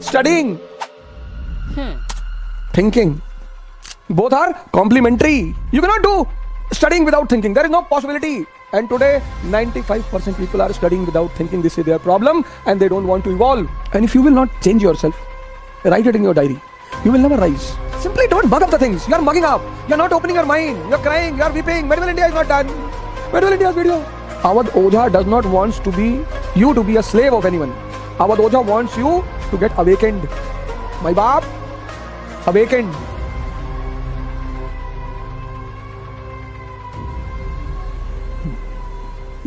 Studying. Hmm. Thinking. Both are complementary. You cannot do studying without thinking. There is no possibility. And today, 95% people are studying without thinking. This is their problem and they don't want to evolve. And if you will not change yourself, write it in your diary. You will never rise. Simply don't mug up the things. You are mugging up. You are not opening your mind. You are crying. You are weeping. Medieval India is not done. Medieval India's video. Avadh Ojha does not want to be you to be a slave of anyone. Avadh Ojha wants you to get awakened. My Bab, awakened.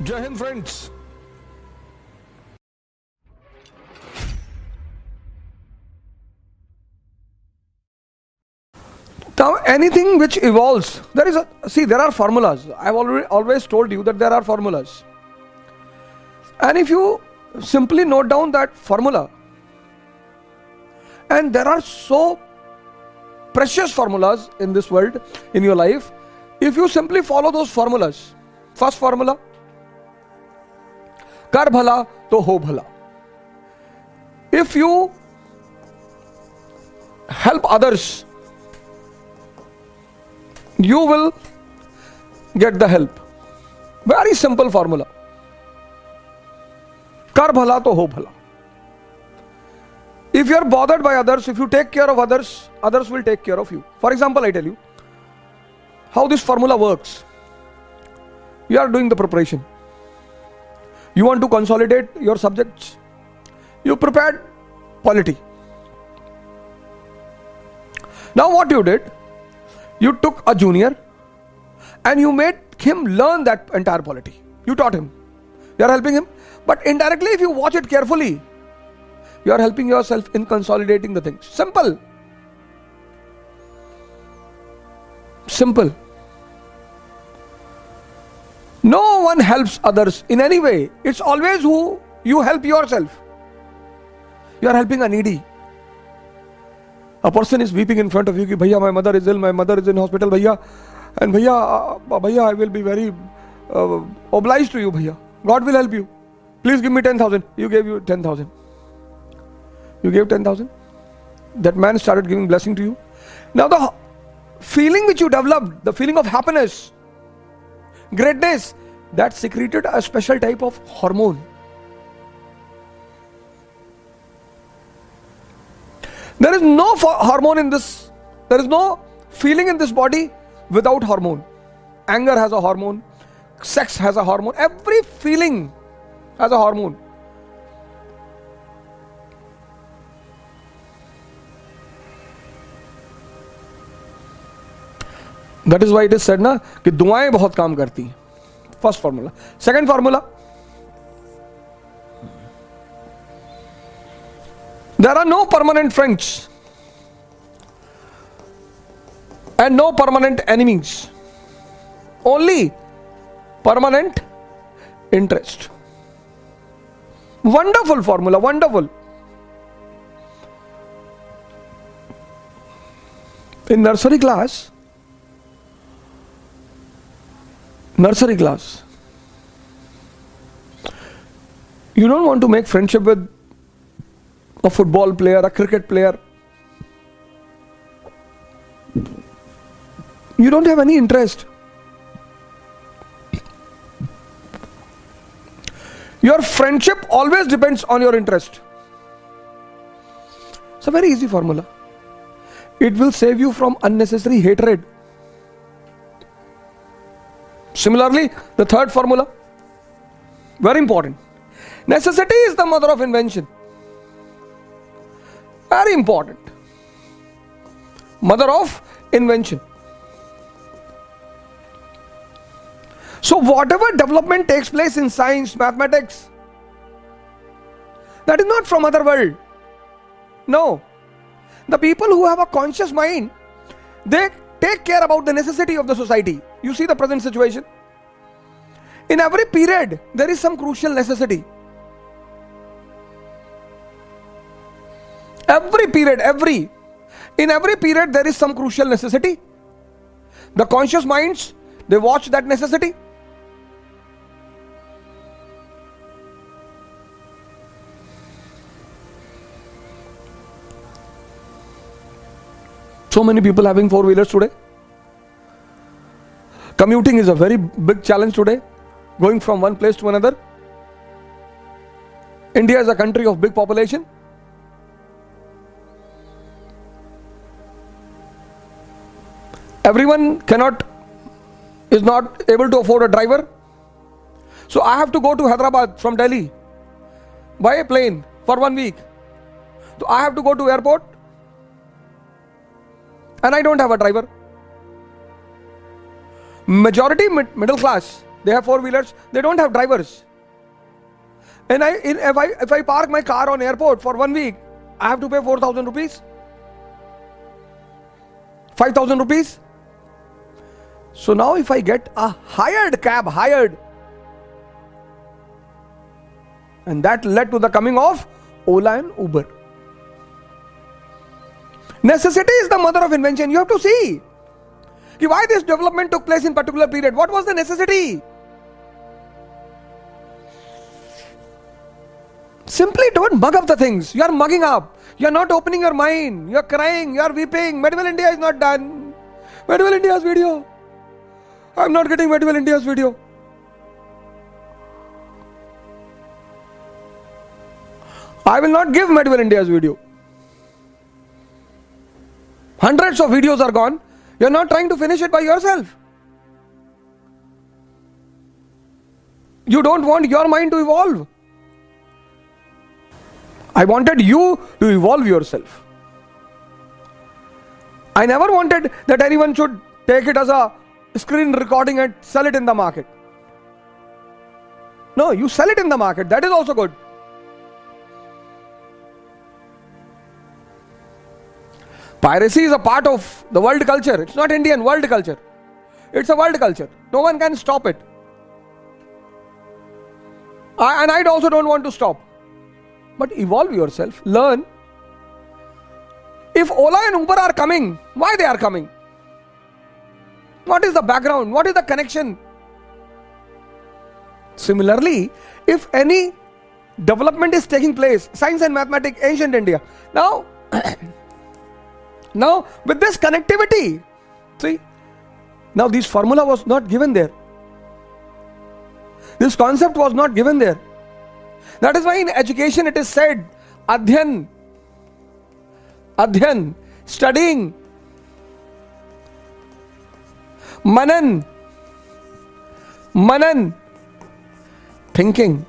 Jai Hind, friends. Now, anything which evolves, there is a see, there are formulas. I've already always told you that there are formulas. And if you simply note down that formula, and there are so precious formulas in this world, in your life, if you simply follow those formulas, first formula, कर भला तो हो भला if you help others you will get the help very simple formula कर भला तो हो भला if you are bothered by others if you take care of others others will take care of you. For example i tell you how this formula works. You are doing the preparation. You want to consolidate your subjects. You prepared polity. Now what you did you took a junior and you made him learn that entire polity. You taught him. You are helping him. But indirectly if you watch it carefully you are helping yourself in consolidating the thing simple simple no one help others in any way it's always who you help yourself you are helping a needy a person is weeping in front of you की भैया my mother is ill my mother is in hospital भैया and भैया भैया I will be very oblige to you भैया God will help you please give me ten thousand you gave you ten thousand You gave 10,000. That man started giving blessing to you. Now the feeling which you developed, the feeling of happiness, greatness that secreted a special type of hormone. There is no hormone in this, there is no feeling in this body without hormone. Anger has a hormone, sex has a hormone, every feeling has a hormone. That is why it is said ना कि दुआएँ बहुत काम करती हैं। First formula second formula there are no permanent friends and no permanent enemies only permanent interest wonderful formula wonderful in nursery class nursery class. You don't want to make friendship with a football player, a cricket player. You don't have any interest. Your friendship always depends on your interest. It's a very easy formula. It will save you from unnecessary hatred. Similarly, the third formula, very important. Necessity is the mother of invention. Very important. Mother of invention. So, whatever development takes place in science, mathematics, that is not from other world. No. The people who have a conscious mind, they take care about the necessity of the society. You see the present situation. In every period, there is some crucial necessity. Every period, every. In every period, there is some crucial necessity. The conscious minds, they watch that necessity. So many people having four wheelers today. Commuting is a very big challenge today, going from one place to another. India is a country of big population. Everyone cannot is not able to afford a driver. So I have to go to Hyderabad from Delhi by a plane for one week. So I have to go to airport and I don't have a driver. Majority mid- middle class, they have four wheelers, they don't have drivers. And I, in, if I if I park my car on airport for one week, I have to pay four thousand rupees, five thousand rupees. So now if I get a hired cab, hired, and that led to the coming of Ola and Uber. Necessity is the mother of invention. You have to see why this development took place in particular period. What was the necessity? Simply don't mug up the things. You are mugging up. You are not opening your mind. You are crying. You are weeping. Medieval India is not done. Medieval India's video. I am not getting Medieval India's video. I will not give Medieval India's video. Hundreds of videos are gone. You're not trying to finish it by yourself. You don't want your mind to evolve. I wanted you to evolve yourself. I never wanted that anyone should take it as a screen recording and sell it in the market. No, you sell it in the market. That is also good. Piracy is a part of the world culture. It's not Indian world culture. It's a world culture. No one can stop it. I, and I also don't want to stop. But evolve yourself. Learn. If Ola and Uber are coming, why they are coming? What is the background? What is the connection? Similarly, if any development is taking place, science and mathematics, ancient India. Now, now with this connectivity, see, now this formula was not given there. This concept was not given there. That is why in education it is said, adhyan, adhyan, studying, manan, manan, thinking.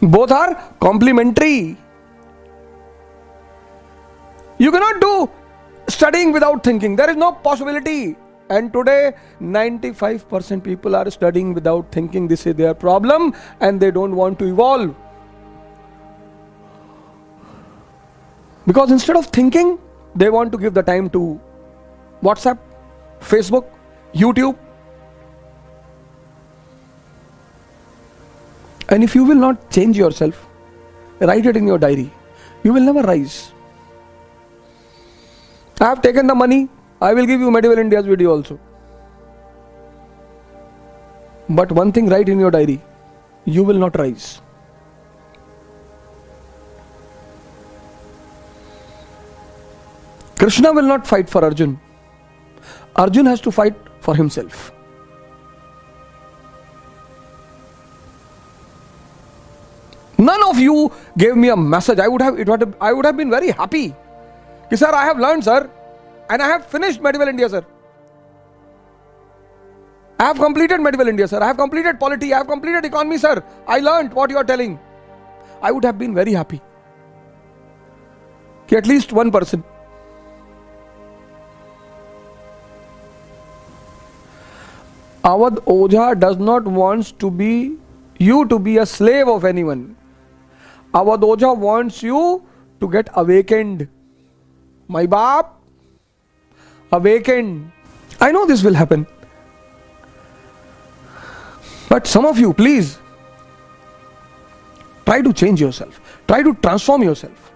Both are complementary. You cannot do studying without thinking. There is no possibility. And today, 95% people are studying without thinking. This is their problem, and they don't want to evolve. Because instead of thinking, they want to give the time to WhatsApp, Facebook, YouTube. And if you will not change yourself, write it in your diary, you will never rise. I have taken the money, I will give you Medieval India's video also. But one thing write in your diary, you will not rise. Krishna will not fight for Arjun. Arjun has to fight for himself. None of you gave me a message. I would have it would have, I would have been very happy. Ki, sir, I have learned, sir, and I have finished medieval India, sir. I have completed medieval India, sir. I have completed polity. I have completed economy, sir. I learned what you are telling. I would have been very happy. Ki at least one person. Avadh Ojha does not want to be you to be a slave of anyone. Avadh Ojha wants you to get awakened. My Bab, awakened. I know this will happen. But some of you, please, try to change yourself. Try to transform yourself.